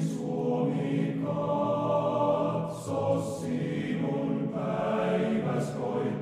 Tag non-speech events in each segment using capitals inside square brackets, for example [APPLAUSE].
Suomi katso sinun päiväs koittaa.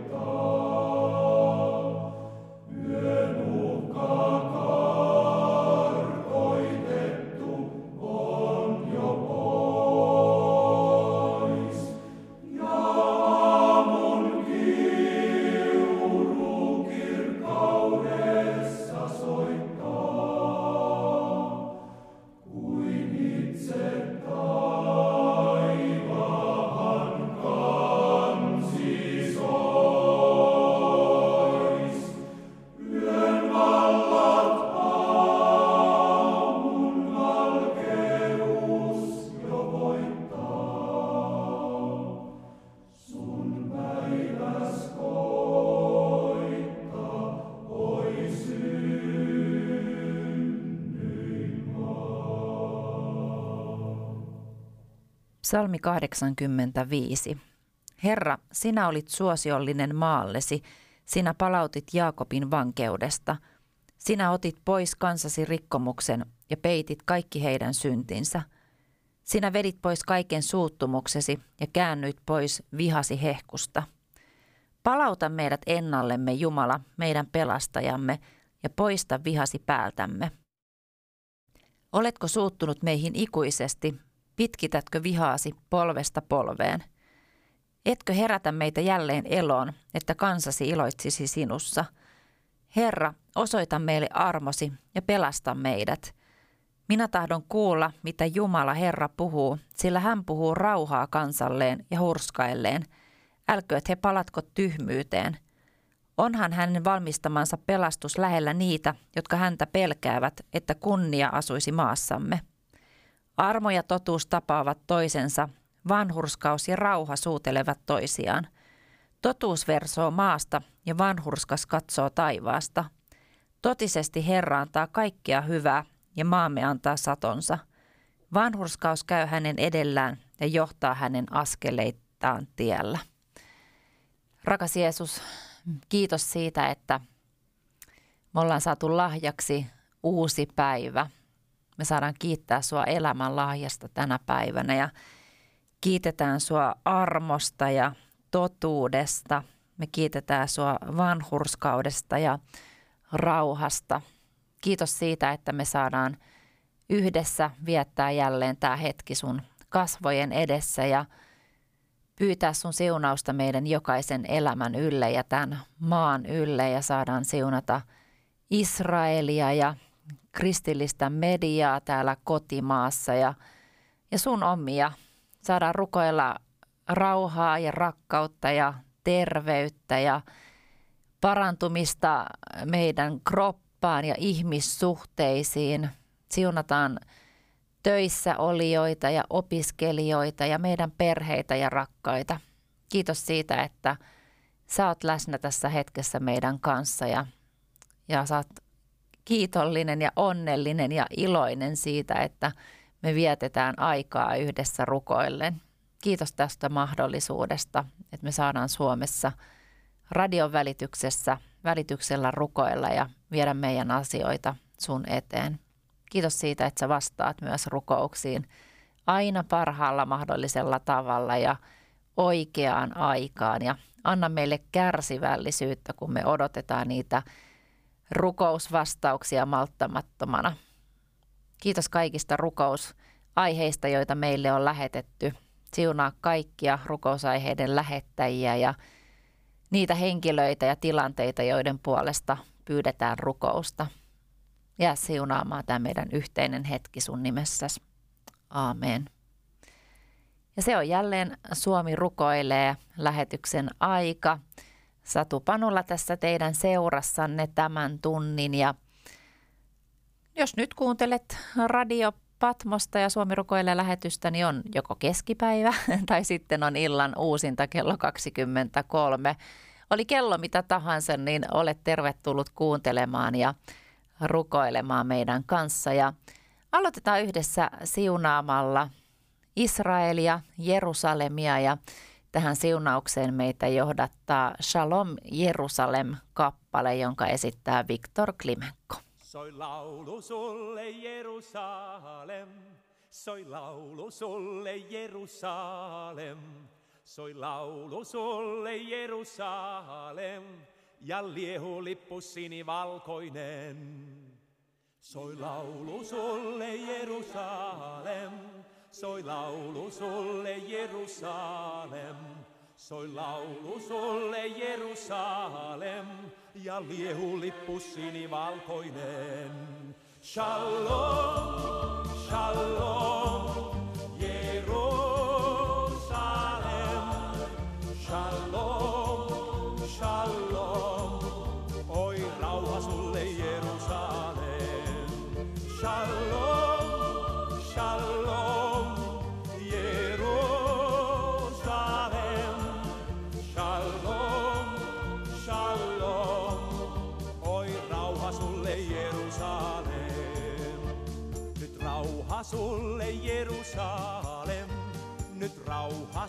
Psalmi 85. Herra, sinä olit suosiollinen maallesi, sinä palautit Jaakobin vankeudesta. Sinä otit pois kansasi rikkomuksen ja peitit kaikki heidän syntinsä. Sinä vedit pois kaiken suuttumuksesi ja käännyit pois vihasi hehkusta. Palauta meidät ennallemme, Jumala, meidän pelastajamme, ja poista vihasi päältämme. Oletko suuttunut meihin ikuisesti Pitkitätkö vihaasi polvesta polveen? Etkö herätä meitä jälleen eloon, että kansasi iloitsisi sinussa? Herra, osoita meille armosi ja pelasta meidät. Minä tahdon kuulla, mitä Jumala Herra puhuu, sillä hän puhuu rauhaa kansalleen ja hurskailleen. Älkööt he palatko tyhmyyteen. Onhan hänen valmistamansa pelastus lähellä niitä, jotka häntä pelkäävät, että kunnia asuisi maassamme. Armo ja totuus tapaavat toisensa, vanhurskaus ja rauha suutelevat toisiaan. Totuus versoo maasta ja vanhurskas katsoo taivaasta. Totisesti Herra antaa kaikkea hyvää ja maamme antaa satonsa. Vanhurskaus käy hänen edellään ja johtaa hänen askeleitaan tiellä. Rakas Jeesus, kiitos siitä, että me ollaan saatu lahjaksi uusi päivä – me saadaan kiittää sua elämän lahjasta tänä päivänä ja kiitetään sua armosta ja totuudesta. Me kiitetään sua vanhurskaudesta ja rauhasta. Kiitos siitä, että me saadaan yhdessä viettää jälleen tämä hetki sun kasvojen edessä ja pyytää sun siunausta meidän jokaisen elämän ylle ja tämän maan ylle ja saadaan siunata Israelia ja kristillistä mediaa täällä kotimaassa ja, ja sun omia. Saadaan rukoilla rauhaa ja rakkautta ja terveyttä ja parantumista meidän kroppaan ja ihmissuhteisiin. Siunataan töissä olijoita ja opiskelijoita ja meidän perheitä ja rakkaita. Kiitos siitä, että sä oot läsnä tässä hetkessä meidän kanssa ja, ja sä oot kiitollinen ja onnellinen ja iloinen siitä, että me vietetään aikaa yhdessä rukoillen. Kiitos tästä mahdollisuudesta, että me saadaan Suomessa radion välityksessä, välityksellä rukoilla ja viedä meidän asioita sun eteen. Kiitos siitä, että sä vastaat myös rukouksiin aina parhaalla mahdollisella tavalla ja oikeaan aikaan ja anna meille kärsivällisyyttä, kun me odotetaan niitä rukousvastauksia malttamattomana. Kiitos kaikista rukousaiheista, joita meille on lähetetty. Siunaa kaikkia rukousaiheiden lähettäjiä ja niitä henkilöitä ja tilanteita, joiden puolesta pyydetään rukousta. Jää siunaamaan tämä meidän yhteinen hetki sun nimessäsi. Aamen. Ja se on jälleen Suomi rukoilee lähetyksen aika. Satu Panula tässä teidän seurassanne tämän tunnin ja jos nyt kuuntelet Radio Patmosta ja Suomi rukoilee lähetystä, niin on joko keskipäivä [LAUGHS] tai sitten on illan uusinta kello 23. Oli kello mitä tahansa, niin olet tervetullut kuuntelemaan ja rukoilemaan meidän kanssa. Ja aloitetaan yhdessä siunaamalla Israelia, Jerusalemia ja Tähän siunaukseen meitä johdattaa Shalom Jerusalem-kappale, jonka esittää Viktor Klimenko. Soi laulu sulle Jerusalem, Soi laulu sulle Jerusalem, soi laulu sulle Jerusalem, ja liehu lippu sinivalkoinen. Soi laulu sulle Jerusalem, soi laulu sulle Jerusalem. Soi laulu sulle Jerusalem ja liehu lippu sinivalkoinen. Shalom, shalom,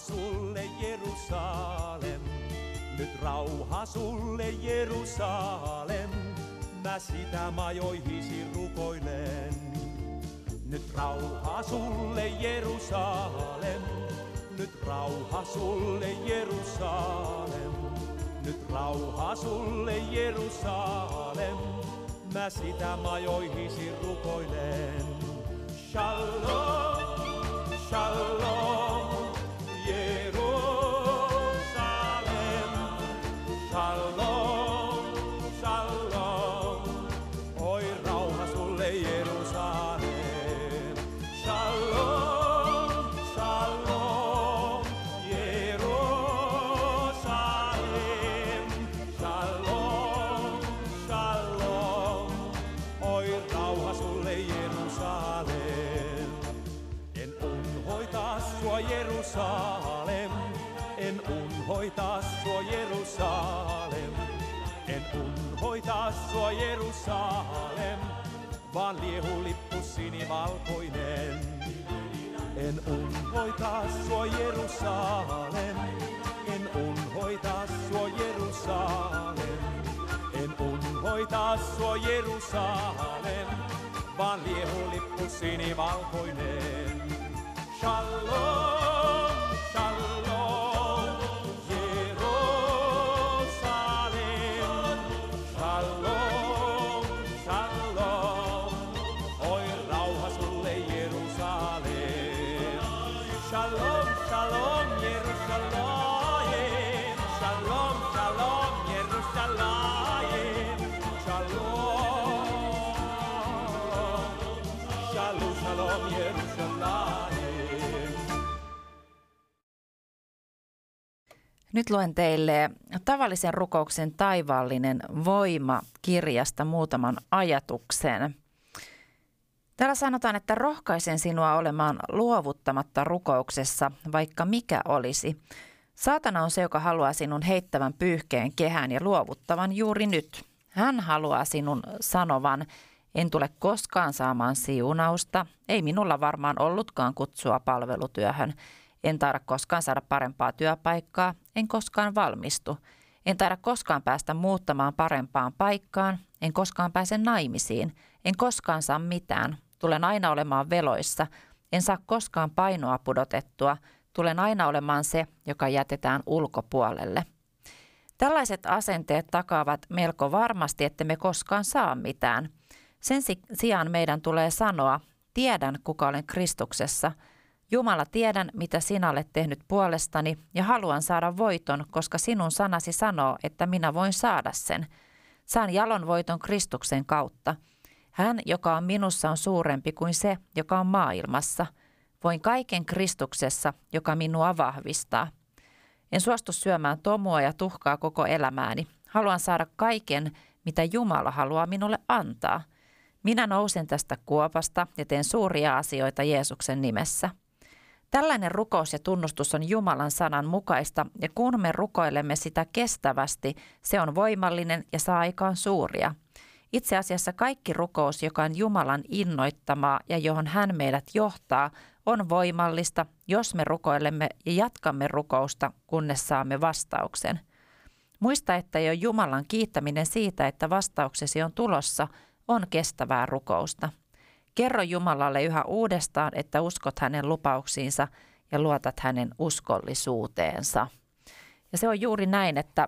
sulle Jerusalem. Nyt rauha sulle Jerusalem, mä sitä majoihisi rukoilen. Nyt rauha sulle Jerusalem, nyt rauha sulle Jerusalem. Nyt rauha sulle Jerusalem, mä sitä majoihisi rukoilen. Shalom, shalom, En unhoita sua Jerusalem, vaan liehu lippu sinivalkoinen. En unhoita sua Jerusalem, en unhoita sua Jerusalem. En unhoita sua Jerusalem, vaan liehu lippu sinivalkoinen. Shalom, Nyt luen teille tavallisen rukouksen taivaallinen voima kirjasta muutaman ajatuksen. Täällä sanotaan, että rohkaisen sinua olemaan luovuttamatta rukouksessa, vaikka mikä olisi. Saatana on se, joka haluaa sinun heittävän pyyhkeen kehään ja luovuttavan juuri nyt. Hän haluaa sinun sanovan, en tule koskaan saamaan siunausta, ei minulla varmaan ollutkaan kutsua palvelutyöhön. En taida koskaan saada parempaa työpaikkaa, en koskaan valmistu. En taida koskaan päästä muuttamaan parempaan paikkaan, en koskaan pääse naimisiin, en koskaan saa mitään. Tulen aina olemaan veloissa, en saa koskaan painoa pudotettua, tulen aina olemaan se, joka jätetään ulkopuolelle. Tällaiset asenteet takaavat melko varmasti, että me koskaan saa mitään. Sen sijaan meidän tulee sanoa, tiedän kuka olen Kristuksessa – Jumala, tiedän, mitä sinä olet tehnyt puolestani ja haluan saada voiton, koska sinun sanasi sanoo, että minä voin saada sen. Saan jalon voiton Kristuksen kautta. Hän, joka on minussa, on suurempi kuin se, joka on maailmassa. Voin kaiken Kristuksessa, joka minua vahvistaa. En suostu syömään tomua ja tuhkaa koko elämääni. Haluan saada kaiken, mitä Jumala haluaa minulle antaa. Minä nousen tästä kuopasta ja teen suuria asioita Jeesuksen nimessä. Tällainen rukous ja tunnustus on Jumalan sanan mukaista ja kun me rukoilemme sitä kestävästi, se on voimallinen ja saa aikaan suuria. Itse asiassa kaikki rukous, joka on Jumalan innoittamaa ja johon hän meidät johtaa, on voimallista, jos me rukoilemme ja jatkamme rukousta, kunnes saamme vastauksen. Muista, että jo Jumalan kiittäminen siitä, että vastauksesi on tulossa, on kestävää rukousta. Kerro Jumalalle yhä uudestaan, että uskot hänen lupauksiinsa ja luotat hänen uskollisuuteensa. Ja se on juuri näin, että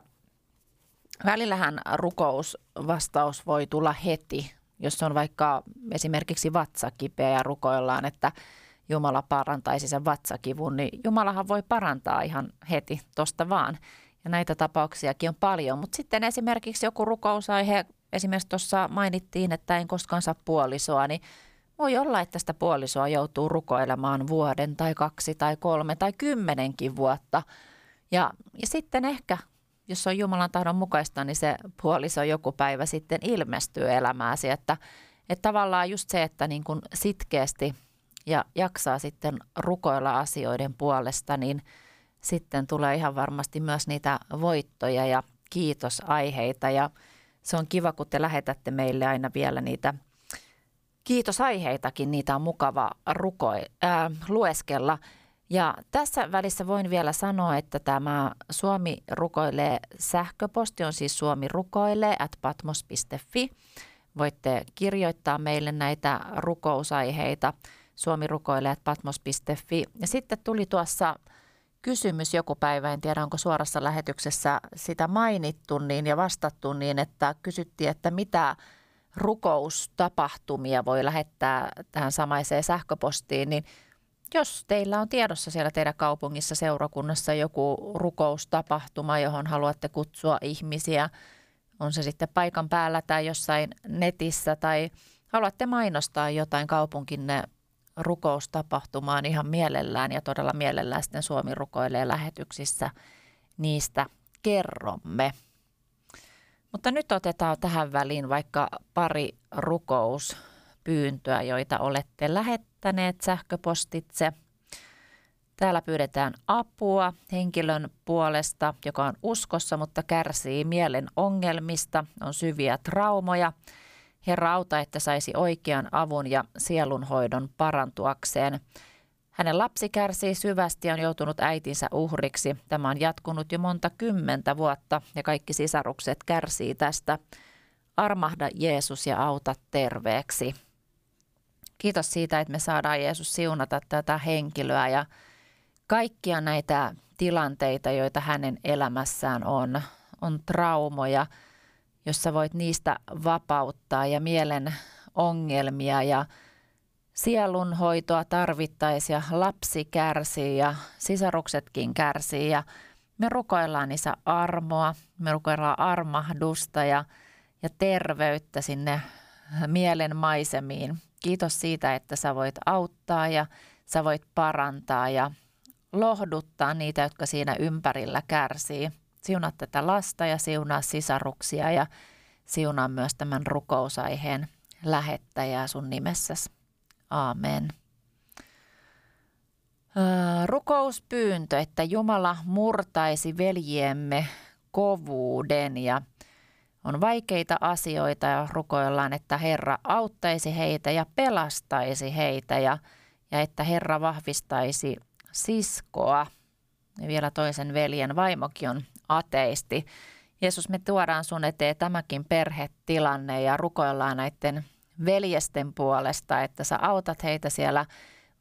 välillähän rukousvastaus voi tulla heti, jos on vaikka esimerkiksi vatsakipeä ja rukoillaan, että Jumala parantaisi sen vatsakivun, niin Jumalahan voi parantaa ihan heti tuosta vaan. Ja näitä tapauksiakin on paljon, mutta sitten esimerkiksi joku rukousaihe, esimerkiksi tuossa mainittiin, että en koskaan saa puolisoa, niin voi olla, että sitä puolisoa joutuu rukoilemaan vuoden tai kaksi tai kolme tai kymmenenkin vuotta. Ja, ja sitten ehkä, jos on Jumalan tahdon mukaista, niin se puoliso joku päivä sitten ilmestyy elämääsi. Että, että tavallaan just se, että niin kuin sitkeästi ja jaksaa sitten rukoilla asioiden puolesta, niin sitten tulee ihan varmasti myös niitä voittoja ja kiitosaiheita. Ja se on kiva, kun te lähetätte meille aina vielä niitä – kiitosaiheitakin, niitä on mukava ruko, äh, lueskella. Ja tässä välissä voin vielä sanoa, että tämä Suomi rukoilee sähköposti on siis suomi rukoilee at patmos.fi. Voitte kirjoittaa meille näitä rukousaiheita suomi rukoilee at patmos.fi. Ja sitten tuli tuossa kysymys joku päivä, en tiedä onko suorassa lähetyksessä sitä mainittu niin ja vastattu niin, että kysyttiin, että mitä rukoustapahtumia voi lähettää tähän samaiseen sähköpostiin, niin jos teillä on tiedossa siellä teidän kaupungissa, seurakunnassa joku rukoustapahtuma, johon haluatte kutsua ihmisiä, on se sitten paikan päällä tai jossain netissä tai haluatte mainostaa jotain kaupunkinne rukoustapahtumaan ihan mielellään ja todella mielellään sitten Suomi rukoilee lähetyksissä, niistä kerromme. Mutta nyt otetaan tähän väliin vaikka pari rukouspyyntöä, joita olette lähettäneet sähköpostitse. Täällä pyydetään apua henkilön puolesta, joka on uskossa, mutta kärsii mielen ongelmista, on syviä traumoja. Herra auta, että saisi oikean avun ja sielunhoidon parantuakseen. Hänen lapsi kärsii syvästi ja on joutunut äitinsä uhriksi. Tämä on jatkunut jo monta kymmentä vuotta ja kaikki sisarukset kärsii tästä. Armahda Jeesus ja auta terveeksi. Kiitos siitä, että me saadaan Jeesus siunata tätä henkilöä ja kaikkia näitä tilanteita, joita hänen elämässään on. On traumoja, jossa voit niistä vapauttaa ja mielen ongelmia ja sielunhoitoa tarvittaisiin ja lapsi kärsii ja sisaruksetkin kärsii ja me rukoillaan niissä armoa, me rukoillaan armahdusta ja, ja terveyttä sinne mielen maisemiin. Kiitos siitä, että sä voit auttaa ja sä voit parantaa ja lohduttaa niitä, jotka siinä ympärillä kärsii. Siunaa tätä lasta ja siunaa sisaruksia ja siunaa myös tämän rukousaiheen lähettäjää sun nimessäsi. Aamen. Rukouspyyntö, että Jumala murtaisi veljiemme kovuuden ja on vaikeita asioita ja rukoillaan, että Herra auttaisi heitä ja pelastaisi heitä ja, ja että Herra vahvistaisi siskoa. Ja vielä toisen veljen vaimokin on ateisti. Jeesus, me tuodaan sun eteen tämäkin perhetilanne ja rukoillaan näiden veljesten puolesta, että sä autat heitä siellä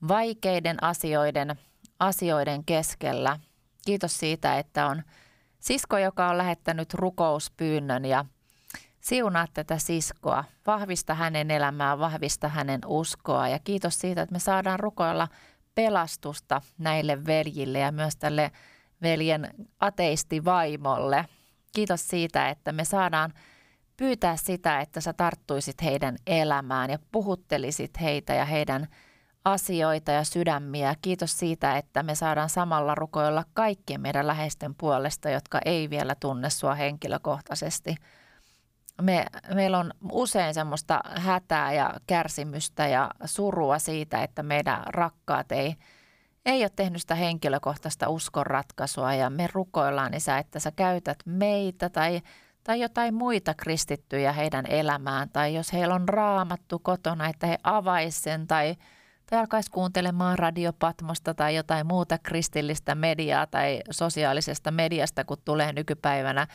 vaikeiden asioiden, asioiden keskellä. Kiitos siitä, että on sisko, joka on lähettänyt rukouspyynnön ja siunaa tätä siskoa. Vahvista hänen elämää, vahvista hänen uskoa ja kiitos siitä, että me saadaan rukoilla pelastusta näille veljille ja myös tälle veljen ateistivaimolle. Kiitos siitä, että me saadaan – pyytää sitä, että sä tarttuisit heidän elämään ja puhuttelisit heitä ja heidän asioita ja sydämiä. Kiitos siitä, että me saadaan samalla rukoilla kaikkien meidän läheisten puolesta, jotka ei vielä tunne sua henkilökohtaisesti. Me, meillä on usein semmoista hätää ja kärsimystä ja surua siitä, että meidän rakkaat ei, ei ole tehnyt sitä henkilökohtaista uskonratkaisua ja me rukoillaan isä, että sä käytät meitä tai tai jotain muita kristittyjä heidän elämään, tai jos heillä on raamattu kotona, että he avaisivat sen, tai, tai alkaisi kuuntelemaan radiopatmosta tai jotain muuta kristillistä mediaa tai sosiaalisesta mediasta, kun tulee nykypäivänä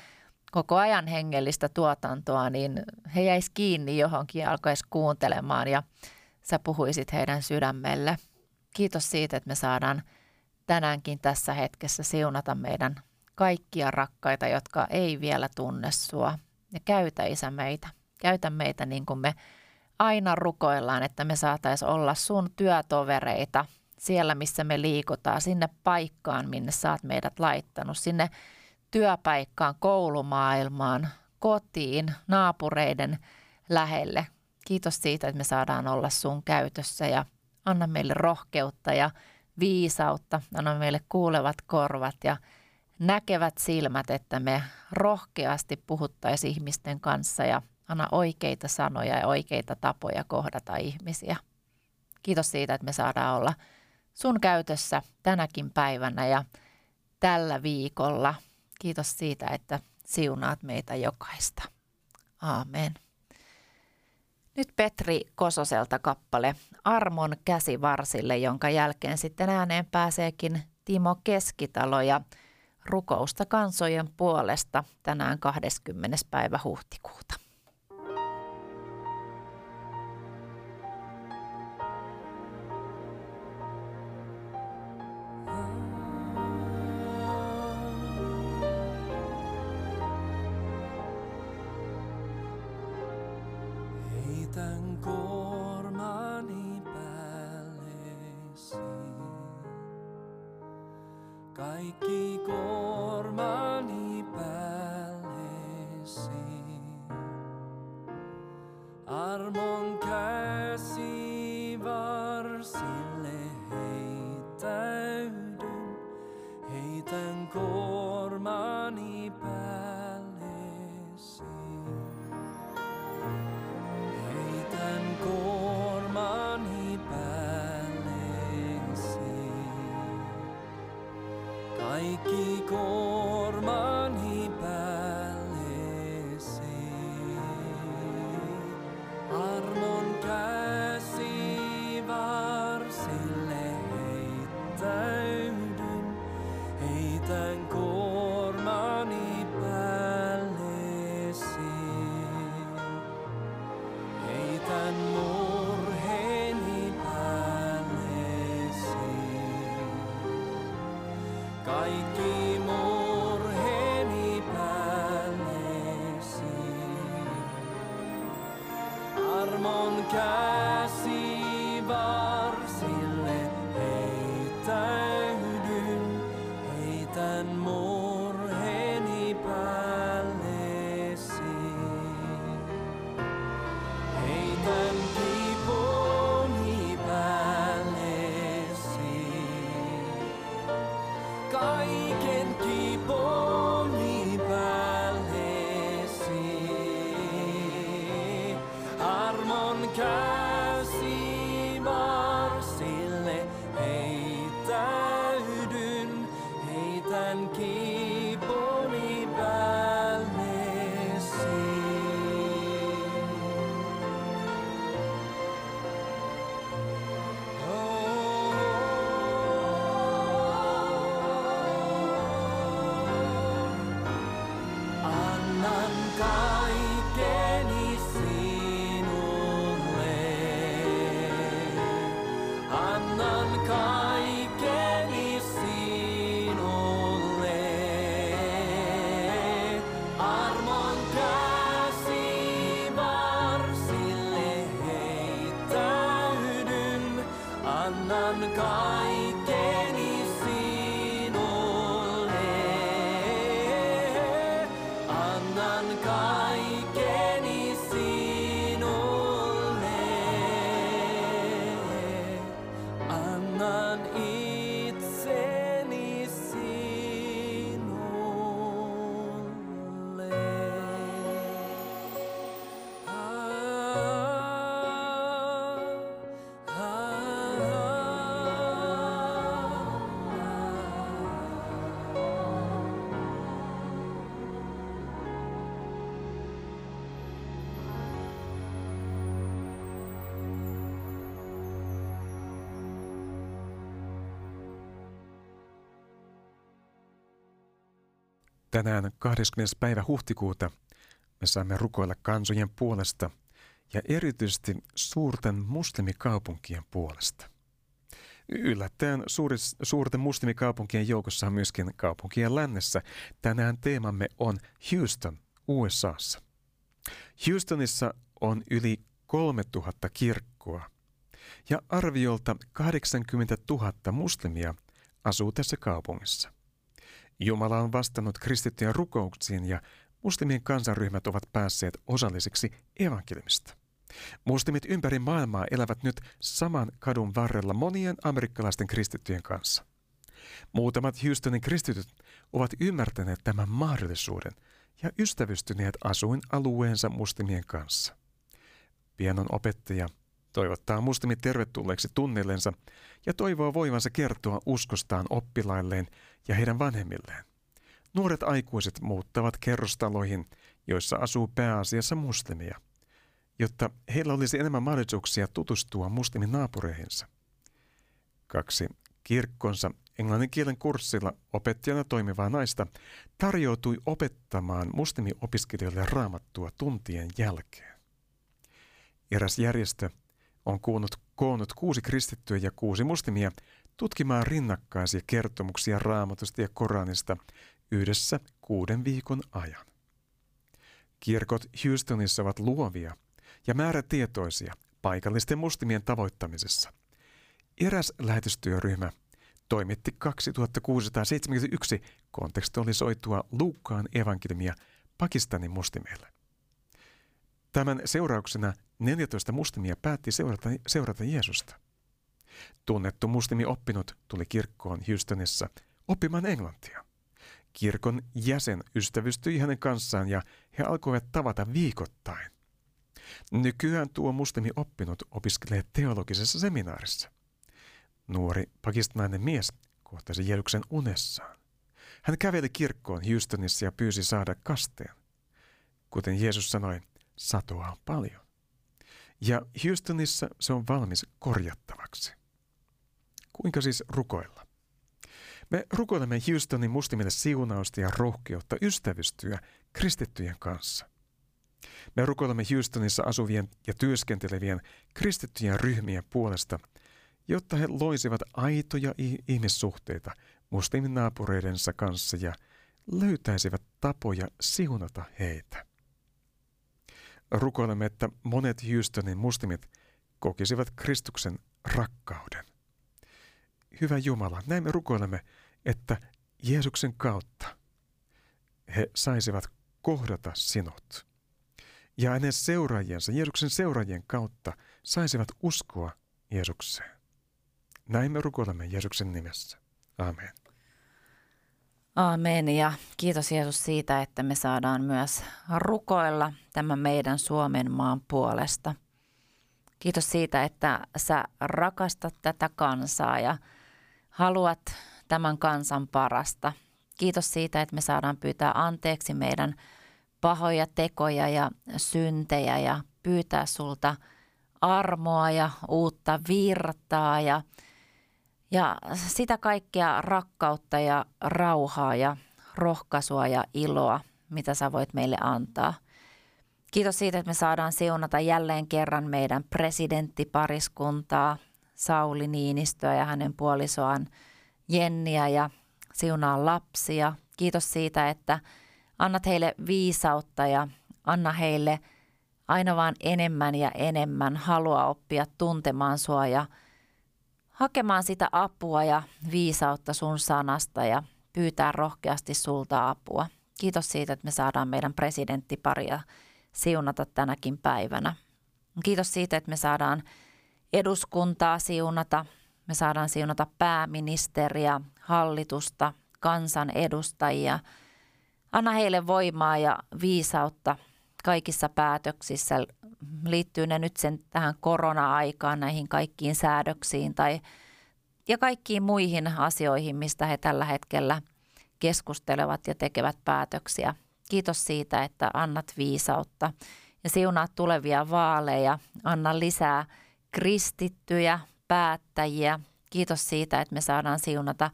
koko ajan hengellistä tuotantoa, niin he jäisi kiinni johonkin ja alkaisi kuuntelemaan ja sä puhuisit heidän sydämelle. Kiitos siitä, että me saadaan tänäänkin tässä hetkessä siunata meidän kaikkia rakkaita, jotka ei vielä tunne sua. Ja käytä Isä meitä. Käytä meitä niin kuin me aina rukoillaan, että me saataisiin olla sun työtovereita siellä, missä me liikutaan, sinne paikkaan, minne oot meidät laittanut, sinne työpaikkaan, koulumaailmaan, kotiin, naapureiden lähelle. Kiitos siitä, että me saadaan olla sun käytössä ja anna meille rohkeutta ja viisautta, anna meille kuulevat korvat ja näkevät silmät, että me rohkeasti puhuttaisiin ihmisten kanssa ja anna oikeita sanoja ja oikeita tapoja kohdata ihmisiä. Kiitos siitä, että me saadaan olla sun käytössä tänäkin päivänä ja tällä viikolla. Kiitos siitä, että siunaat meitä jokaista. Aamen. Nyt Petri Kososelta kappale Armon käsivarsille, jonka jälkeen sitten ääneen pääseekin Timo Keskitalo ja rukousta kansojen puolesta tänään 20. päivä huhtikuuta. Tänään 20. päivä huhtikuuta me saamme rukoilla kansojen puolesta ja erityisesti suurten muslimikaupunkien puolesta. Yllättäen suuris, suurten muslimikaupunkien joukossa on myöskin kaupunkien lännessä. Tänään teemamme on Houston, USAssa. Houstonissa on yli 3000 kirkkoa ja arviolta 80 000 muslimia asuu tässä kaupungissa. Jumala on vastannut kristittyjen rukouksiin ja muslimien kansanryhmät ovat päässeet osallisiksi evankeliumista. Muslimit ympäri maailmaa elävät nyt saman kadun varrella monien amerikkalaisten kristittyjen kanssa. Muutamat Houstonin kristityt ovat ymmärtäneet tämän mahdollisuuden ja ystävystyneet asuinalueensa muslimien kanssa. Pianon opettaja toivottaa muslimit tervetulleeksi tunnillensa ja toivoo voivansa kertoa uskostaan oppilailleen ja heidän vanhemmilleen. Nuoret aikuiset muuttavat kerrostaloihin, joissa asuu pääasiassa muslimia, jotta heillä olisi enemmän mahdollisuuksia tutustua muslimin naapureihinsa. Kaksi kirkkonsa englannin kielen kurssilla opettajana toimivaa naista tarjoutui opettamaan muslimiopiskelijoille raamattua tuntien jälkeen. Eräs järjestö on koonnut kuusi kristittyä ja kuusi muslimia tutkimaan rinnakkaisia kertomuksia raamatusta ja Koranista yhdessä kuuden viikon ajan. Kirkot Houstonissa ovat luovia ja määrätietoisia paikallisten muslimien tavoittamisessa. Eräs lähetystyöryhmä toimitti 2671 kontekstualisoitua Luukkaan evankeliumia Pakistanin muslimeille. Tämän seurauksena 14 muslimia päätti seurata, seurata Jeesusta. Tunnettu muslimi oppinut tuli kirkkoon Houstonissa oppimaan englantia. Kirkon jäsen ystävystyi hänen kanssaan ja he alkoivat tavata viikoittain. Nykyään tuo muslimi oppinut opiskelee teologisessa seminaarissa. Nuori pakistanainen mies kohtasi Jeesuksen unessaan. Hän käveli kirkkoon Houstonissa ja pyysi saada kasteen. Kuten Jeesus sanoi, satoa on paljon. Ja Houstonissa se on valmis korjattavaksi. Kuinka siis rukoilla? Me rukoilemme Houstonin muslimille siunausta ja rohkeutta ystävystyä kristittyjen kanssa. Me rukoilemme Houstonissa asuvien ja työskentelevien kristittyjen ryhmien puolesta, jotta he loisivat aitoja ihmissuhteita muslimin naapureidensa kanssa ja löytäisivät tapoja siunata heitä. Rukoilemme, että monet Houstonin muslimit kokisivat Kristuksen rakkauden. Hyvä Jumala, näin me rukoilemme, että Jeesuksen kautta he saisivat kohdata sinut. Ja hänen seuraajiensa, Jeesuksen seuraajien kautta, saisivat uskoa Jeesukseen. Näin me rukoilemme Jeesuksen nimessä. Amen. Aamen ja kiitos Jeesus siitä, että me saadaan myös rukoilla tämän meidän Suomen maan puolesta. Kiitos siitä, että sä rakastat tätä kansaa ja haluat tämän kansan parasta. Kiitos siitä, että me saadaan pyytää anteeksi meidän pahoja tekoja ja syntejä ja pyytää sulta armoa ja uutta virtaa ja – ja sitä kaikkea rakkautta ja rauhaa ja rohkaisua ja iloa, mitä sä voit meille antaa. Kiitos siitä, että me saadaan siunata jälleen kerran meidän presidenttipariskuntaa, Sauli Niinistöä ja hänen puolisoaan Jenniä ja siunaa lapsia. Kiitos siitä, että annat heille viisautta ja anna heille aina vaan enemmän ja enemmän halua oppia tuntemaan sua ja hakemaan sitä apua ja viisautta sun sanasta ja pyytää rohkeasti sulta apua. Kiitos siitä, että me saadaan meidän presidenttiparia siunata tänäkin päivänä. Kiitos siitä, että me saadaan eduskuntaa siunata, me saadaan siunata pääministeriä, hallitusta, kansan edustajia. Anna heille voimaa ja viisautta kaikissa päätöksissä liittyy ne nyt sen tähän korona-aikaan, näihin kaikkiin säädöksiin tai ja kaikkiin muihin asioihin, mistä he tällä hetkellä keskustelevat ja tekevät päätöksiä. Kiitos siitä, että annat viisautta ja siunaat tulevia vaaleja. Anna lisää kristittyjä, päättäjiä. Kiitos siitä, että me saadaan siunata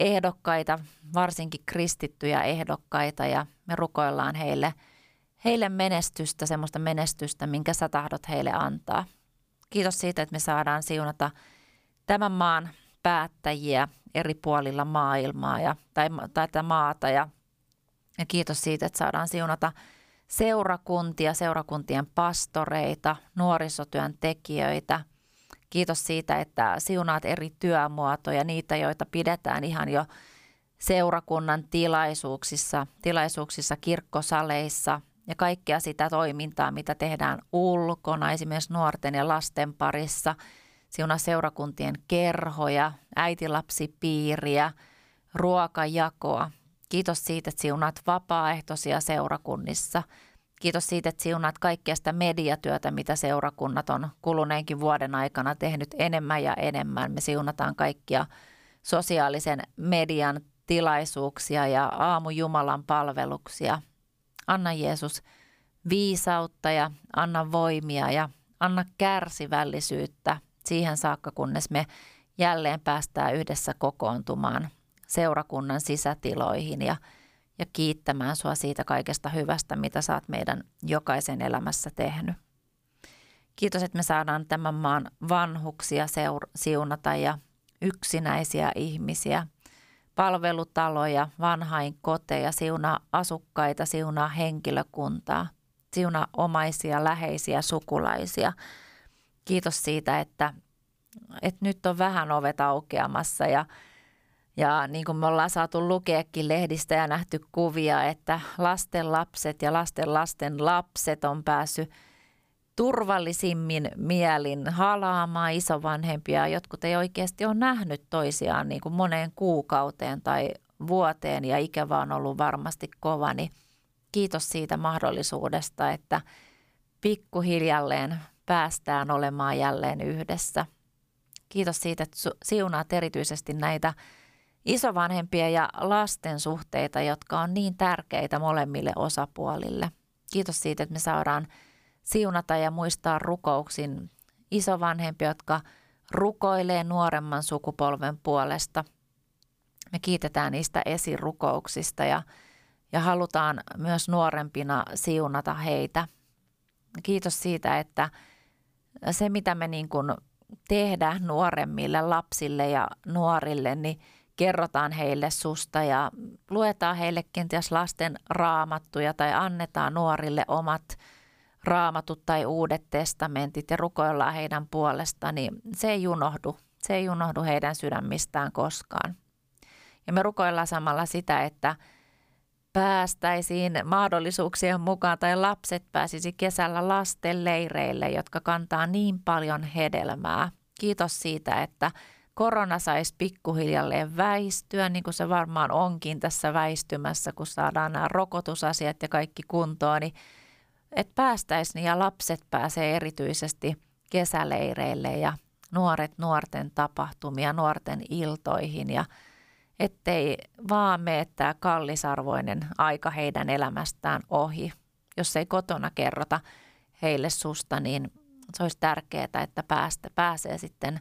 ehdokkaita, varsinkin kristittyjä ehdokkaita ja me rukoillaan heille – heille menestystä, semmoista menestystä, minkä sä tahdot heille antaa. Kiitos siitä, että me saadaan siunata tämän maan päättäjiä eri puolilla maailmaa ja, tai, tai tätä maata ja, ja kiitos siitä, että saadaan siunata seurakuntia, seurakuntien pastoreita, nuorisotyön tekijöitä. Kiitos siitä, että siunaat eri työmuotoja, niitä, joita pidetään ihan jo seurakunnan tilaisuuksissa, tilaisuuksissa, kirkkosaleissa ja kaikkea sitä toimintaa, mitä tehdään ulkona, esimerkiksi nuorten ja lasten parissa. Siunaa seurakuntien kerhoja, äitilapsipiiriä, ruokajakoa. Kiitos siitä, että siunaat vapaaehtoisia seurakunnissa. Kiitos siitä, että siunaat kaikkea sitä mediatyötä, mitä seurakunnat on kuluneenkin vuoden aikana tehnyt enemmän ja enemmän. Me siunataan kaikkia sosiaalisen median tilaisuuksia ja aamu Jumalan palveluksia. Anna Jeesus viisautta ja anna voimia ja anna kärsivällisyyttä siihen saakka, kunnes me jälleen päästään yhdessä kokoontumaan seurakunnan sisätiloihin ja, ja kiittämään sua siitä kaikesta hyvästä, mitä sä oot meidän jokaisen elämässä tehnyt. Kiitos, että me saadaan tämän maan vanhuksia seur- siunata ja yksinäisiä ihmisiä – palvelutaloja, vanhainkoteja, siunaa asukkaita, siunaa henkilökuntaa, siunaa omaisia, läheisiä, sukulaisia. Kiitos siitä, että, että nyt on vähän ovet aukeamassa ja, ja niin kuin me ollaan saatu lukeekin lehdistä ja nähty kuvia, että lasten lapset ja lasten lasten lapset on päässyt turvallisimmin mielin halaamaan isovanhempia. Jotkut ei oikeasti ole nähnyt toisiaan niin kuin moneen kuukauteen tai vuoteen ja ikä vaan ollut varmasti kova. Niin kiitos siitä mahdollisuudesta, että pikkuhiljalleen päästään olemaan jälleen yhdessä. Kiitos siitä, että siunaat erityisesti näitä isovanhempia ja lasten suhteita, jotka on niin tärkeitä molemmille osapuolille. Kiitos siitä, että me saadaan – siunata ja muistaa rukouksin isovanhempia, jotka rukoilee nuoremman sukupolven puolesta. Me kiitetään niistä esirukouksista ja, ja halutaan myös nuorempina siunata heitä. Kiitos siitä, että se mitä me niin kuin tehdään nuoremmille lapsille ja nuorille, niin kerrotaan heille susta ja luetaan heille kenties lasten raamattuja tai annetaan nuorille omat – raamatut tai uudet testamentit ja rukoillaan heidän puolestaan, niin se ei unohdu. Se ei unohdu heidän sydämistään koskaan. Ja me rukoillaan samalla sitä, että päästäisiin mahdollisuuksien mukaan tai lapset pääsisi kesällä lasten leireille, jotka kantaa niin paljon hedelmää. Kiitos siitä, että korona saisi pikkuhiljalleen väistyä, niin kuin se varmaan onkin tässä väistymässä, kun saadaan nämä rokotusasiat ja kaikki kuntoon, niin että päästäisiin ja lapset pääsee erityisesti kesäleireille ja nuoret nuorten tapahtumia, nuorten iltoihin ja ettei vaan mene tämä kallisarvoinen aika heidän elämästään ohi. Jos ei kotona kerrota heille susta, niin se olisi tärkeää, että päästä, pääsee sitten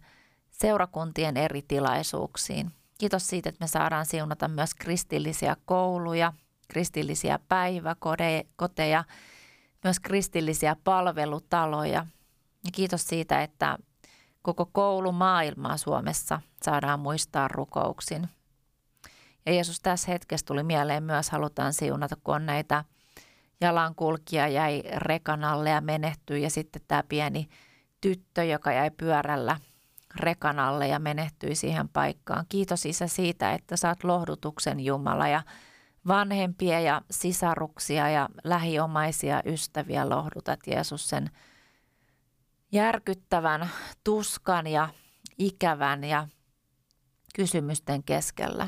seurakuntien eri tilaisuuksiin. Kiitos siitä, että me saadaan siunata myös kristillisiä kouluja, kristillisiä päiväkoteja, myös kristillisiä palvelutaloja. Ja kiitos siitä, että koko koulumaailmaa Suomessa saadaan muistaa rukouksin. Ja Jeesus tässä hetkessä tuli mieleen myös, halutaan siunata, kun on näitä jalankulkija jäi rekan alle ja menehtyi ja sitten tämä pieni tyttö, joka jäi pyörällä rekan alle ja menehtyi siihen paikkaan. Kiitos Isä siitä, että saat lohdutuksen Jumala ja vanhempia ja sisaruksia ja lähiomaisia ystäviä lohdutat Jeesus sen järkyttävän tuskan ja ikävän ja kysymysten keskellä.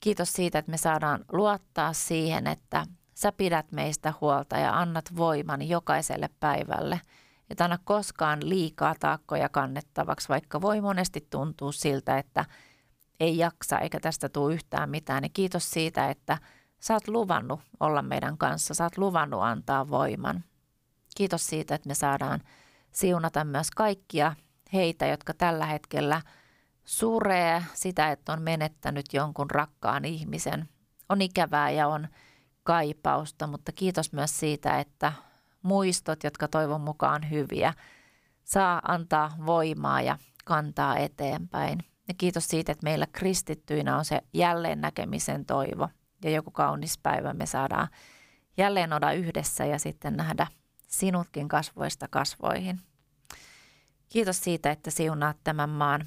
Kiitos siitä, että me saadaan luottaa siihen, että sä pidät meistä huolta ja annat voiman jokaiselle päivälle. Et anna koskaan liikaa taakkoja kannettavaksi, vaikka voi monesti tuntua siltä, että – ei jaksa eikä tästä tule yhtään mitään, niin kiitos siitä, että sä oot luvannut olla meidän kanssa, sä oot luvannut antaa voiman. Kiitos siitä, että me saadaan siunata myös kaikkia heitä, jotka tällä hetkellä suree sitä, että on menettänyt jonkun rakkaan ihmisen. On ikävää ja on kaipausta, mutta kiitos myös siitä, että muistot, jotka toivon mukaan hyviä, saa antaa voimaa ja kantaa eteenpäin. Ja kiitos siitä, että meillä kristittyinä on se jälleen näkemisen toivo ja joku kaunis päivä me saadaan jälleen olla yhdessä ja sitten nähdä sinutkin kasvoista kasvoihin. Kiitos siitä, että siunaat tämän maan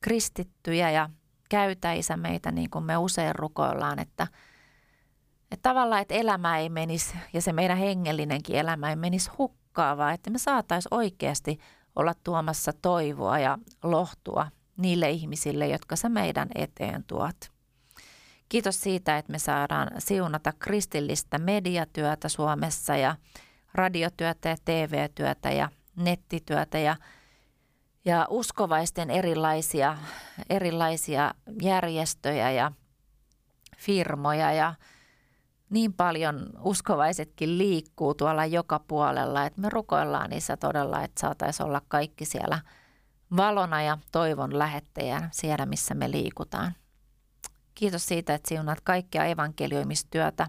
kristittyjä ja käytä isä meitä niin kuin me usein rukoillaan, että, että tavallaan, että elämä ei menisi ja se meidän hengellinenkin elämä ei menisi hukkaa, vaan että me saataisiin oikeasti olla tuomassa toivoa ja lohtua niille ihmisille, jotka sä meidän eteen tuot. Kiitos siitä, että me saadaan siunata kristillistä mediatyötä Suomessa ja radiotyötä ja TV-työtä ja nettityötä ja, ja uskovaisten erilaisia, erilaisia järjestöjä ja firmoja ja niin paljon uskovaisetkin liikkuu tuolla joka puolella, että me rukoillaan niissä todella, että saataisiin olla kaikki siellä valona ja toivon lähettäjän siellä, missä me liikutaan. Kiitos siitä, että siunat kaikkia evankelioimistyötä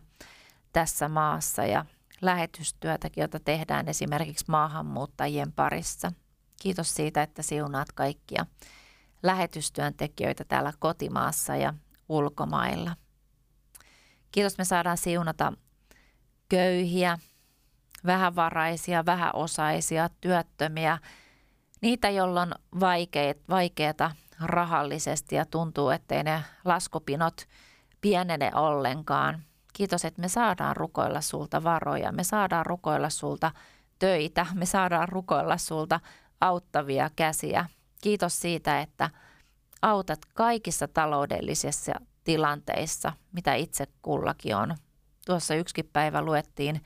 tässä maassa ja lähetystyötäkin, jota tehdään esimerkiksi maahanmuuttajien parissa. Kiitos siitä, että siunaat kaikkia lähetystyöntekijöitä täällä kotimaassa ja ulkomailla. Kiitos, me saadaan siunata köyhiä, vähävaraisia, vähäosaisia, työttömiä, niitä, joilla on vaikeaa rahallisesti ja tuntuu, ettei ne laskupinot pienene ollenkaan. Kiitos, että me saadaan rukoilla sulta varoja, me saadaan rukoilla sulta töitä, me saadaan rukoilla sulta auttavia käsiä. Kiitos siitä, että autat kaikissa taloudellisissa tilanteissa, mitä itse kullakin on. Tuossa yksikin päivä luettiin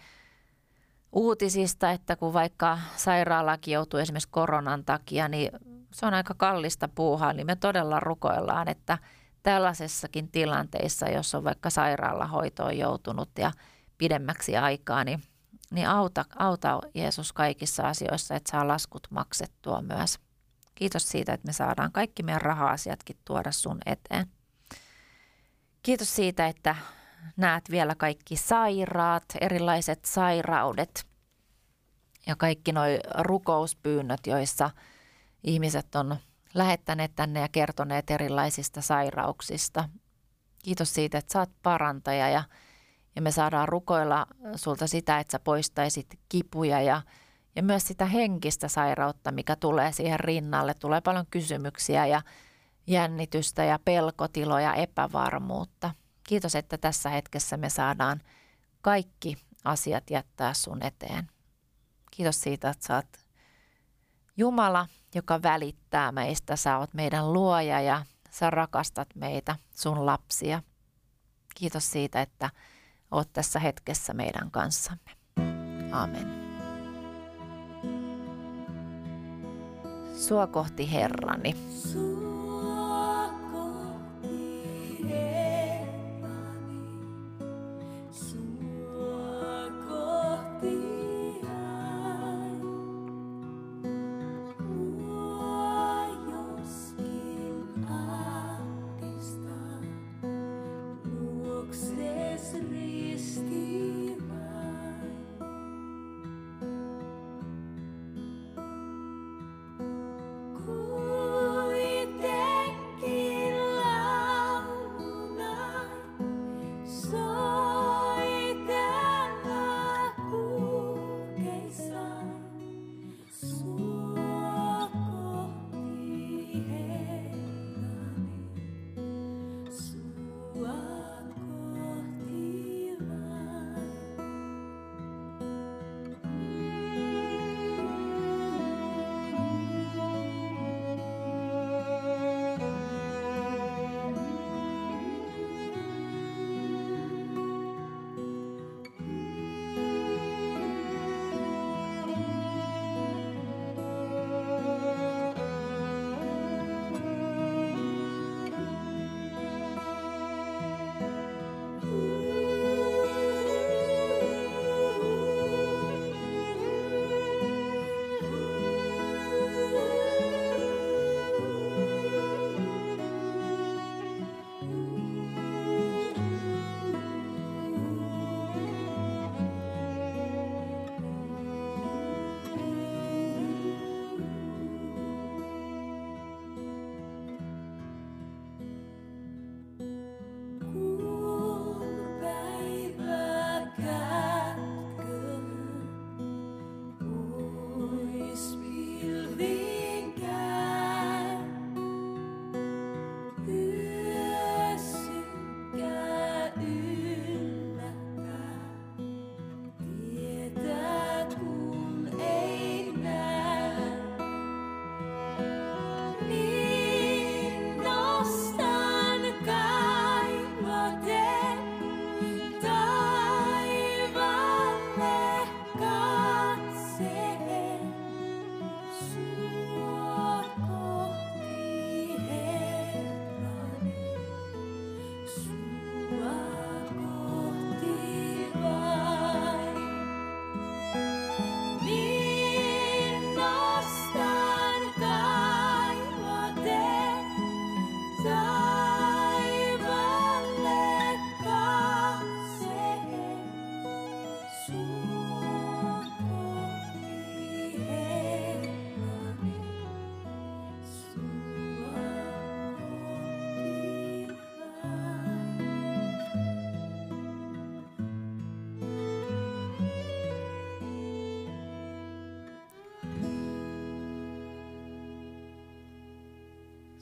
uutisista, että kun vaikka sairaalakin joutuu esimerkiksi koronan takia, niin se on aika kallista puuhaa, niin me todella rukoillaan, että tällaisessakin tilanteissa, jos on vaikka sairaalahoitoon joutunut ja pidemmäksi aikaa, niin, niin auta, auta Jeesus kaikissa asioissa, että saa laskut maksettua myös. Kiitos siitä, että me saadaan kaikki meidän raha-asiatkin tuoda sun eteen. Kiitos siitä, että näet vielä kaikki sairaat, erilaiset sairaudet ja kaikki nuo rukouspyynnöt, joissa ihmiset on lähettäneet tänne ja kertoneet erilaisista sairauksista. Kiitos siitä, että saat parantaja ja, ja me saadaan rukoilla sulta sitä, että sä poistaisit kipuja ja, ja myös sitä henkistä sairautta, mikä tulee siihen rinnalle. Tulee paljon kysymyksiä ja jännitystä ja pelkotiloja, epävarmuutta. Kiitos, että tässä hetkessä me saadaan kaikki asiat jättää sun eteen. Kiitos siitä, että sä oot Jumala, joka välittää meistä. Sä oot meidän luoja ja sä rakastat meitä, sun lapsia. Kiitos siitä, että oot tässä hetkessä meidän kanssamme. Amen. Sua kohti Herrani.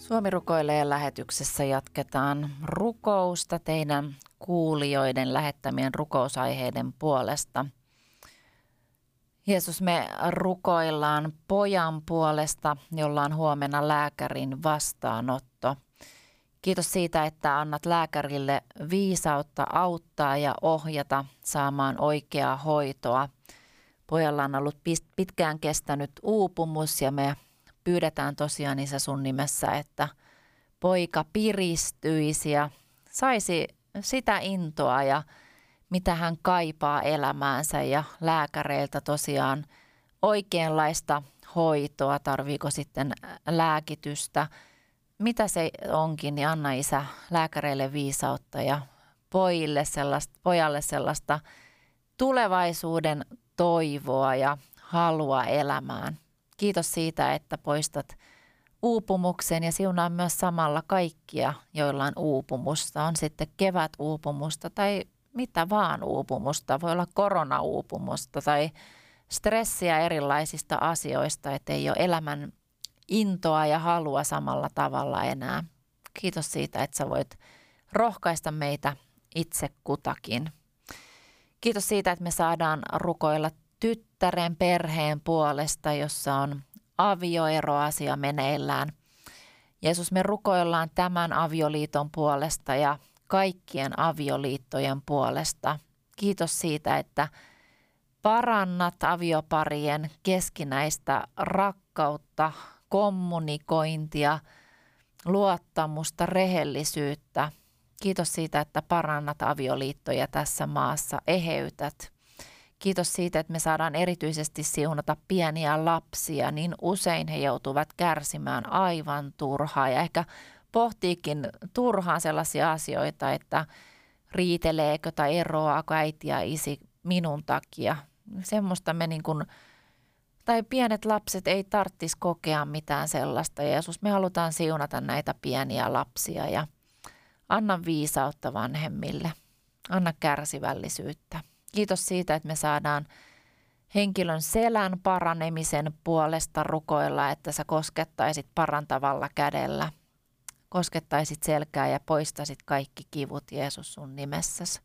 Suomi rukoilee lähetyksessä jatketaan rukousta teidän kuulijoiden lähettämien rukousaiheiden puolesta. Jeesus, me rukoillaan pojan puolesta, jolla on huomenna lääkärin vastaanotto. Kiitos siitä, että annat lääkärille viisautta auttaa ja ohjata saamaan oikeaa hoitoa. Pojalla on ollut pitkään kestänyt uupumus ja me pyydetään tosiaan Isä sun nimessä, että poika piristyisi ja saisi sitä intoa ja mitä hän kaipaa elämäänsä ja lääkäreiltä tosiaan oikeanlaista hoitoa, tarviiko sitten lääkitystä, mitä se onkin, niin anna isä lääkäreille viisautta ja pojille sellaista, pojalle sellaista tulevaisuuden toivoa ja halua elämään. Kiitos siitä, että poistat uupumuksen ja siunaa myös samalla kaikkia, joilla on uupumusta. On sitten kevät uupumusta tai mitä vaan uupumusta. Voi olla koronauupumusta tai stressiä erilaisista asioista, että ei ole elämän intoa ja halua samalla tavalla enää. Kiitos siitä, että sä voit rohkaista meitä itse kutakin. Kiitos siitä, että me saadaan rukoilla tyttären perheen puolesta, jossa on avioeroasia meneillään. Jeesus, me rukoillaan tämän avioliiton puolesta ja kaikkien avioliittojen puolesta. Kiitos siitä, että parannat avioparien keskinäistä rakkautta, kommunikointia, luottamusta, rehellisyyttä. Kiitos siitä, että parannat avioliittoja tässä maassa, eheytät. Kiitos siitä, että me saadaan erityisesti siunata pieniä lapsia, niin usein he joutuvat kärsimään aivan turhaa ja ehkä pohtiikin turhaan sellaisia asioita, että riiteleekö tai eroaako äiti ja isi minun takia. Semmoista me niin kuin, tai pienet lapset ei tarvitsisi kokea mitään sellaista. Jeesus, me halutaan siunata näitä pieniä lapsia ja anna viisautta vanhemmille. Anna kärsivällisyyttä. Kiitos siitä, että me saadaan henkilön selän paranemisen puolesta rukoilla, että sä koskettaisit parantavalla kädellä. Koskettaisit selkää ja poistaisit kaikki kivut Jeesus sun nimessäsi.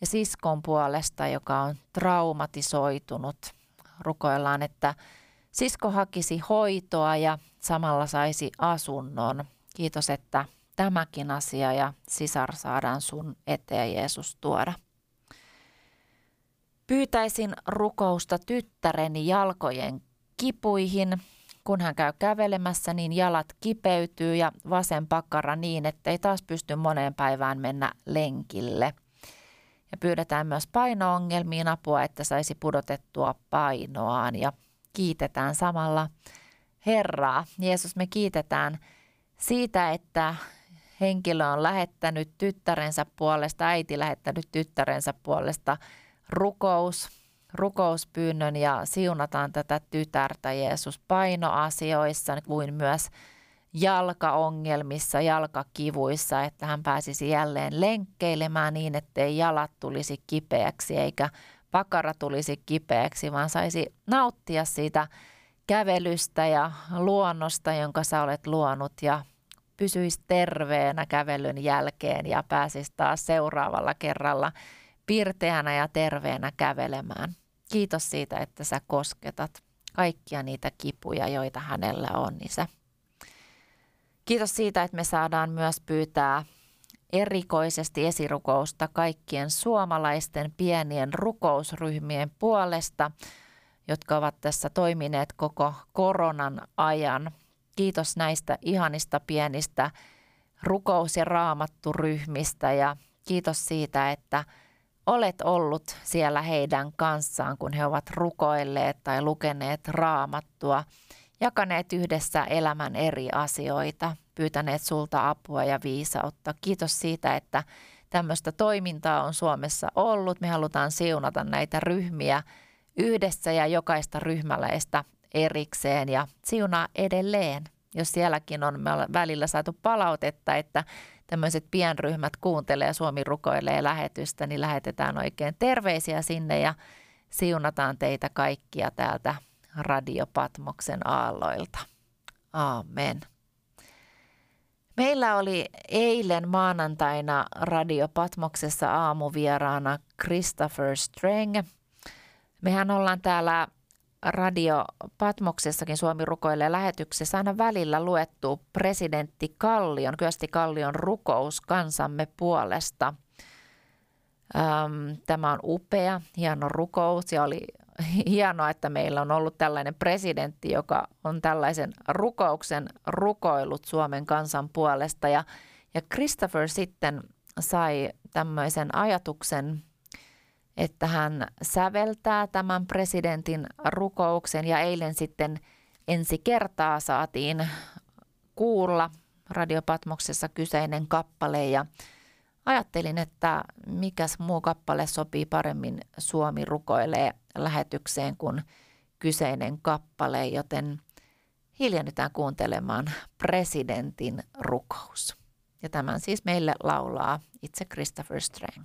Ja siskon puolesta, joka on traumatisoitunut, rukoillaan, että sisko hakisi hoitoa ja samalla saisi asunnon. Kiitos, että tämäkin asia ja sisar saadaan sun eteen Jeesus tuoda. Pyytäisin rukousta tyttäreni jalkojen kipuihin. Kun hän käy kävelemässä, niin jalat kipeytyy ja vasen pakkara niin, ettei taas pysty moneen päivään mennä lenkille. Ja pyydetään myös painoongelmiin apua, että saisi pudotettua painoaan ja kiitetään samalla Herraa. Jeesus, me kiitetään siitä, että henkilö on lähettänyt tyttärensä puolesta, äiti lähettänyt tyttärensä puolesta – rukous, rukouspyynnön ja siunataan tätä tytärtä. Jeesus painoasioissa kuin myös jalkaongelmissa, jalkakivuissa, että hän pääsisi jälleen lenkkeilemään niin, ettei jalat tulisi kipeäksi eikä pakara tulisi kipeäksi, vaan saisi nauttia siitä kävelystä ja luonnosta, jonka sä olet luonut ja pysyisi terveenä kävelyn jälkeen ja pääsisi taas seuraavalla kerralla pirteänä ja terveenä kävelemään. Kiitos siitä, että sä kosketat kaikkia niitä kipuja, joita hänellä on, isä. Kiitos siitä, että me saadaan myös pyytää erikoisesti esirukousta kaikkien suomalaisten pienien rukousryhmien puolesta, jotka ovat tässä toimineet koko koronan ajan. Kiitos näistä ihanista pienistä rukous- ja raamatturyhmistä ja kiitos siitä, että – olet ollut siellä heidän kanssaan, kun he ovat rukoilleet tai lukeneet raamattua, jakaneet yhdessä elämän eri asioita, pyytäneet sulta apua ja viisautta. Kiitos siitä, että tämmöistä toimintaa on Suomessa ollut. Me halutaan siunata näitä ryhmiä yhdessä ja jokaista ryhmäläistä erikseen ja siunaa edelleen. Jos sielläkin on me välillä saatu palautetta, että tämmöiset pienryhmät kuuntelee Suomi rukoilee lähetystä, niin lähetetään oikein terveisiä sinne ja siunataan teitä kaikkia täältä Radio Patmoksen aalloilta. Amen. Meillä oli eilen maanantaina Radio Patmoksessa aamuvieraana Christopher Strang. Mehän ollaan täällä Radio Patmoksessakin Suomi rukoilee lähetyksessä aina välillä luettu presidentti Kallion, Kyösti Kallion rukous kansamme puolesta. Tämä on upea, hieno rukous ja oli [LAUGHS] hienoa, että meillä on ollut tällainen presidentti, joka on tällaisen rukouksen rukoillut Suomen kansan puolesta. Ja, ja Christopher sitten sai tämmöisen ajatuksen, että hän säveltää tämän presidentin rukouksen ja eilen sitten ensi kertaa saatiin kuulla radiopatmoksessa kyseinen kappale ja ajattelin, että mikäs muu kappale sopii paremmin Suomi rukoilee lähetykseen kuin kyseinen kappale, joten hiljennytään kuuntelemaan presidentin rukous. Ja tämän siis meille laulaa itse Christopher Strang.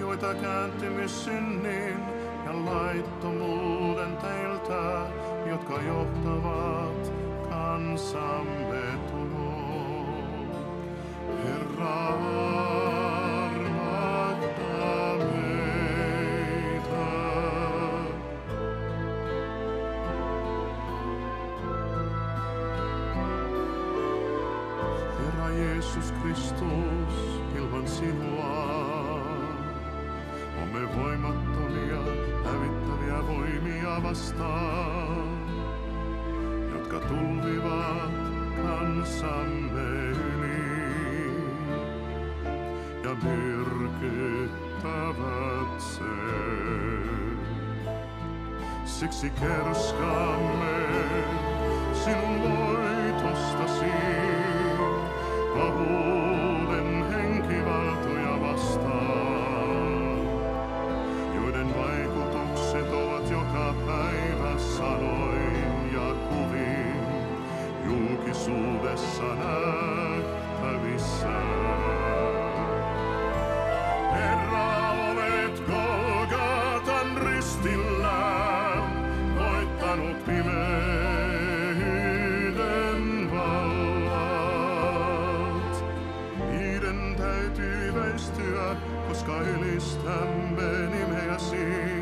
Lahjoita kääntymys synnin ja laittomuuden teiltä, jotka johtavat kansamme tuloon. Herra Jeesus Kristus, ilman sinua olemme voimattomia hävittäviä voimia vastaan, jotka tulvivat kansamme yli ja myrkyttävät sen. Siksi kerskamme sinun voitostasi, pahuuden henkivaltoja sanoin ja kuvin julkisuudessa nähtävissä. Herra, olet Golgatan ristillä voittanut pimeyden vallat. Niiden täytyy väistyä, koska ylistämme nimeäsi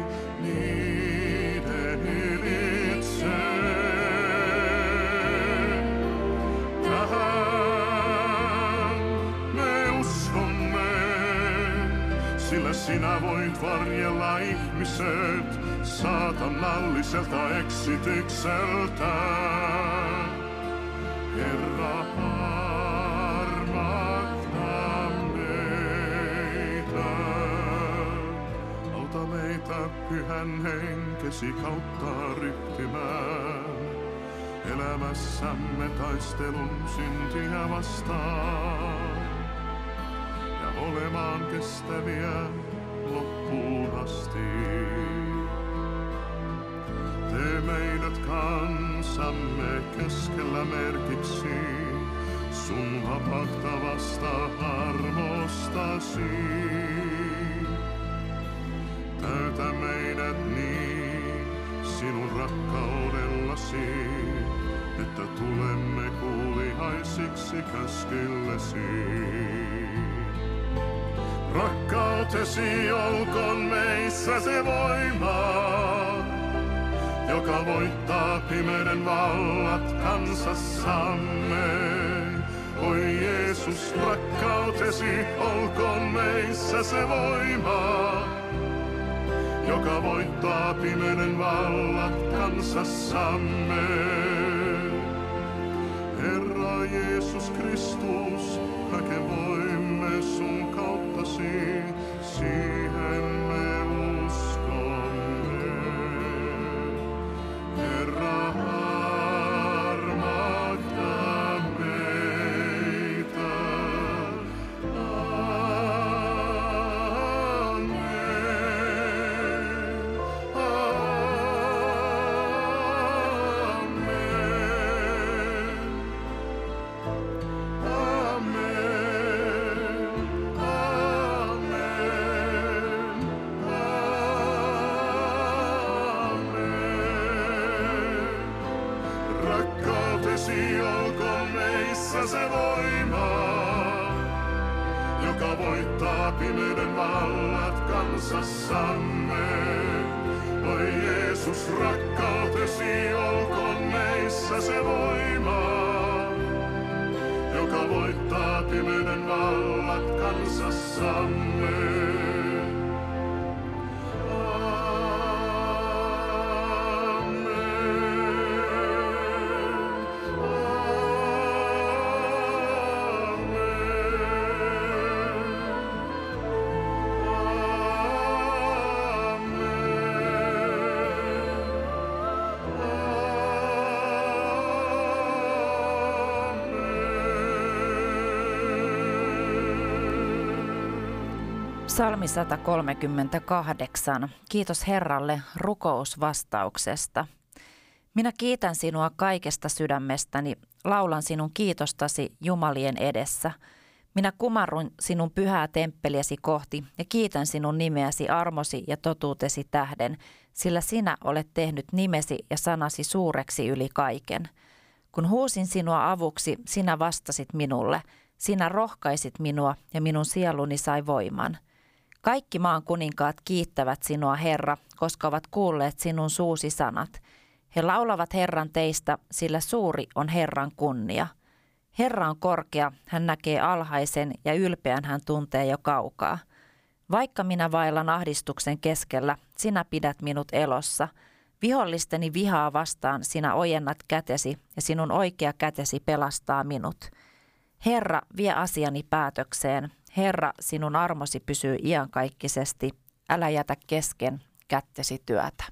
sinä voit varjella ihmiset saatanalliselta eksitykseltä. Herra, armahda meitä. Auta meitä pyhän henkesi kautta ryhtymään. Elämässämme taistelun syntiä vastaan kestäviä loppuun asti. Te meidät kansamme keskellä merkiksi, sun vapahtavasta armostasi. Täytä meidät niin sinun rakkaudellasi, että tulemme kuulihaisiksi käskillesi. Rakkautesi olkoon meissä se voima, joka voittaa pimeyden vallat kansassamme. Oi Jeesus, rakkautesi olkoon meissä se voima, joka voittaa pimeyden vallat kansassamme. Herra Jeesus Kristus, näkevoimme sun kauttasi, siihen me uskomme. Herra, Psalmi 138. Kiitos Herralle rukousvastauksesta. Minä kiitän sinua kaikesta sydämestäni, laulan sinun kiitostasi Jumalien edessä. Minä kumarrun sinun pyhää temppeliäsi kohti ja kiitän sinun nimeäsi armosi ja totuutesi tähden, sillä sinä olet tehnyt nimesi ja sanasi suureksi yli kaiken. Kun huusin sinua avuksi, sinä vastasit minulle. Sinä rohkaisit minua ja minun sieluni sai voiman. Kaikki maan kuninkaat kiittävät sinua, Herra, koska ovat kuulleet sinun suusi sanat. He laulavat Herran teistä, sillä suuri on Herran kunnia. Herra on korkea, hän näkee alhaisen ja ylpeän hän tuntee jo kaukaa. Vaikka minä vaillan ahdistuksen keskellä, sinä pidät minut elossa. Vihollisteni vihaa vastaan sinä ojennat kätesi ja sinun oikea kätesi pelastaa minut. Herra, vie asiani päätökseen. Herra, sinun armosi pysyy iankaikkisesti. Älä jätä kesken kättesi työtä.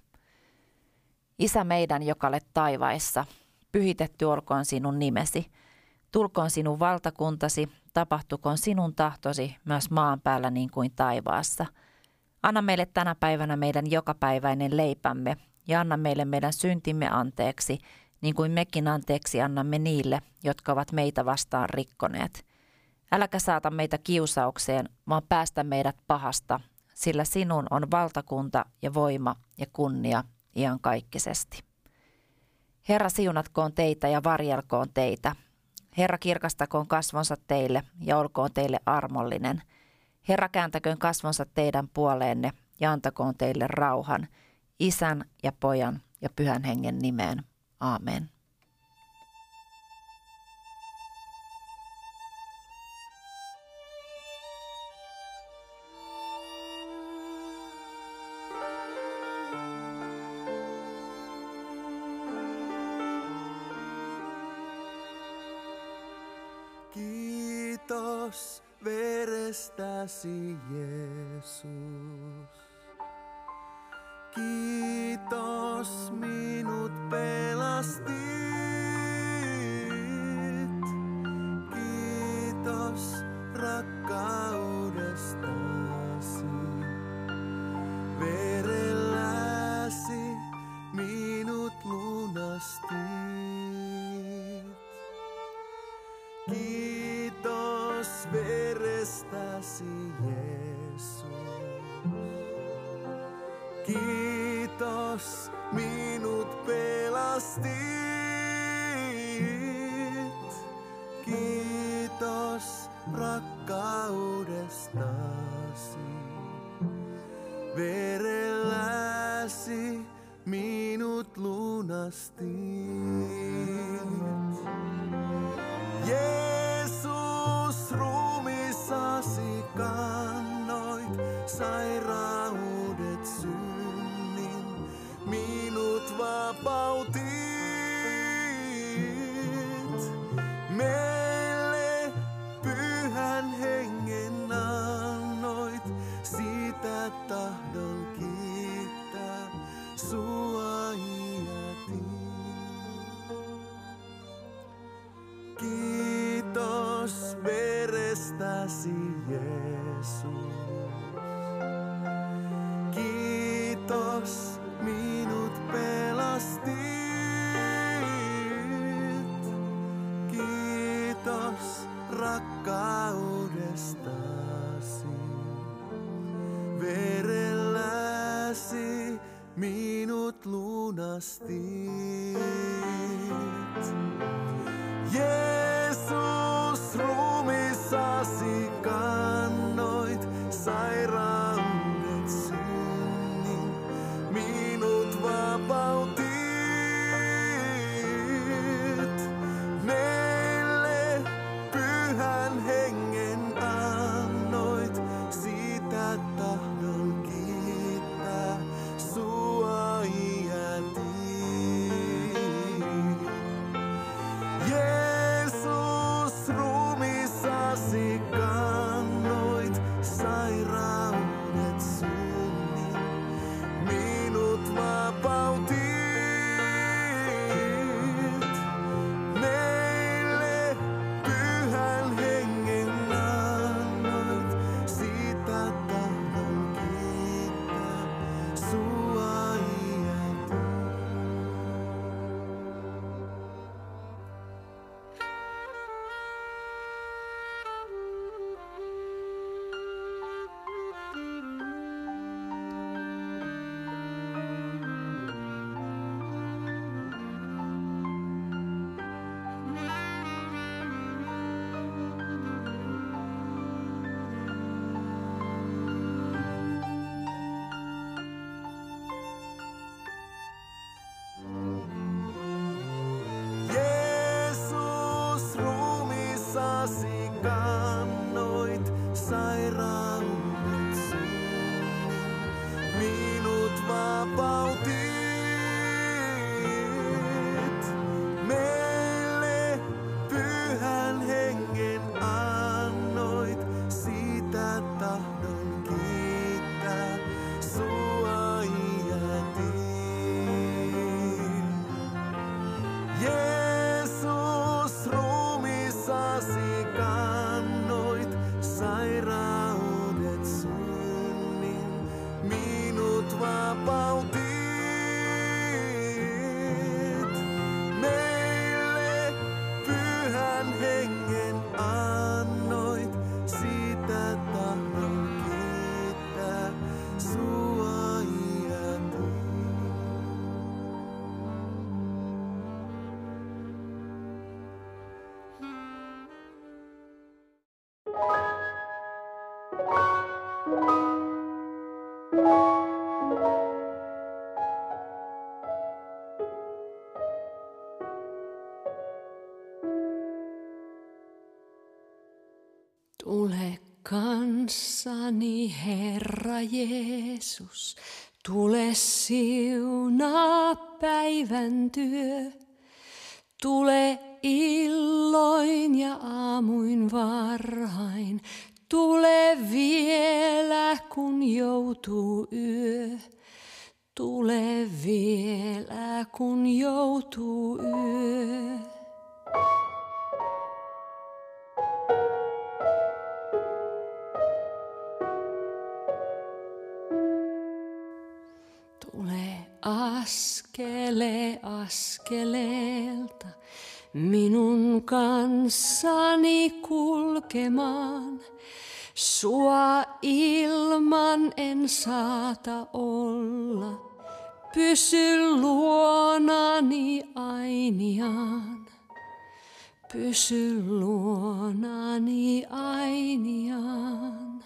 Isä meidän, joka olet taivaissa, pyhitetty olkoon sinun nimesi. Tulkoon sinun valtakuntasi, tapahtukoon sinun tahtosi myös maan päällä niin kuin taivaassa. Anna meille tänä päivänä meidän jokapäiväinen leipämme ja anna meille meidän syntimme anteeksi, niin kuin mekin anteeksi annamme niille, jotka ovat meitä vastaan rikkoneet. Äläkä saata meitä kiusaukseen, vaan päästä meidät pahasta, sillä sinun on valtakunta ja voima ja kunnia iankaikkisesti. Herra siunatkoon teitä ja varjelkoon teitä. Herra kirkastakoon kasvonsa teille ja olkoon teille armollinen. Herra kääntäköön kasvonsa teidän puoleenne ja antakoon teille rauhan, isän ja pojan ja pyhän hengen nimeen. Aamen. Minut lunastit. Jeesus verestäsi Jeesus. Kiitos minut pelastit. Kiitos rakkaudestasi. Verelläsi minut lunastit. Jeesus sign. sim Jeesus, tule siunaa päivän työ. Tule illoin ja aamuin varhain, tule vielä kun joutuu yö. Tule vielä kun joutuu yö. Askele askeleelta minun kanssani kulkemaan. Sua ilman en saata olla, pysy luonani ainiaan. Pysy luonani ainiaan.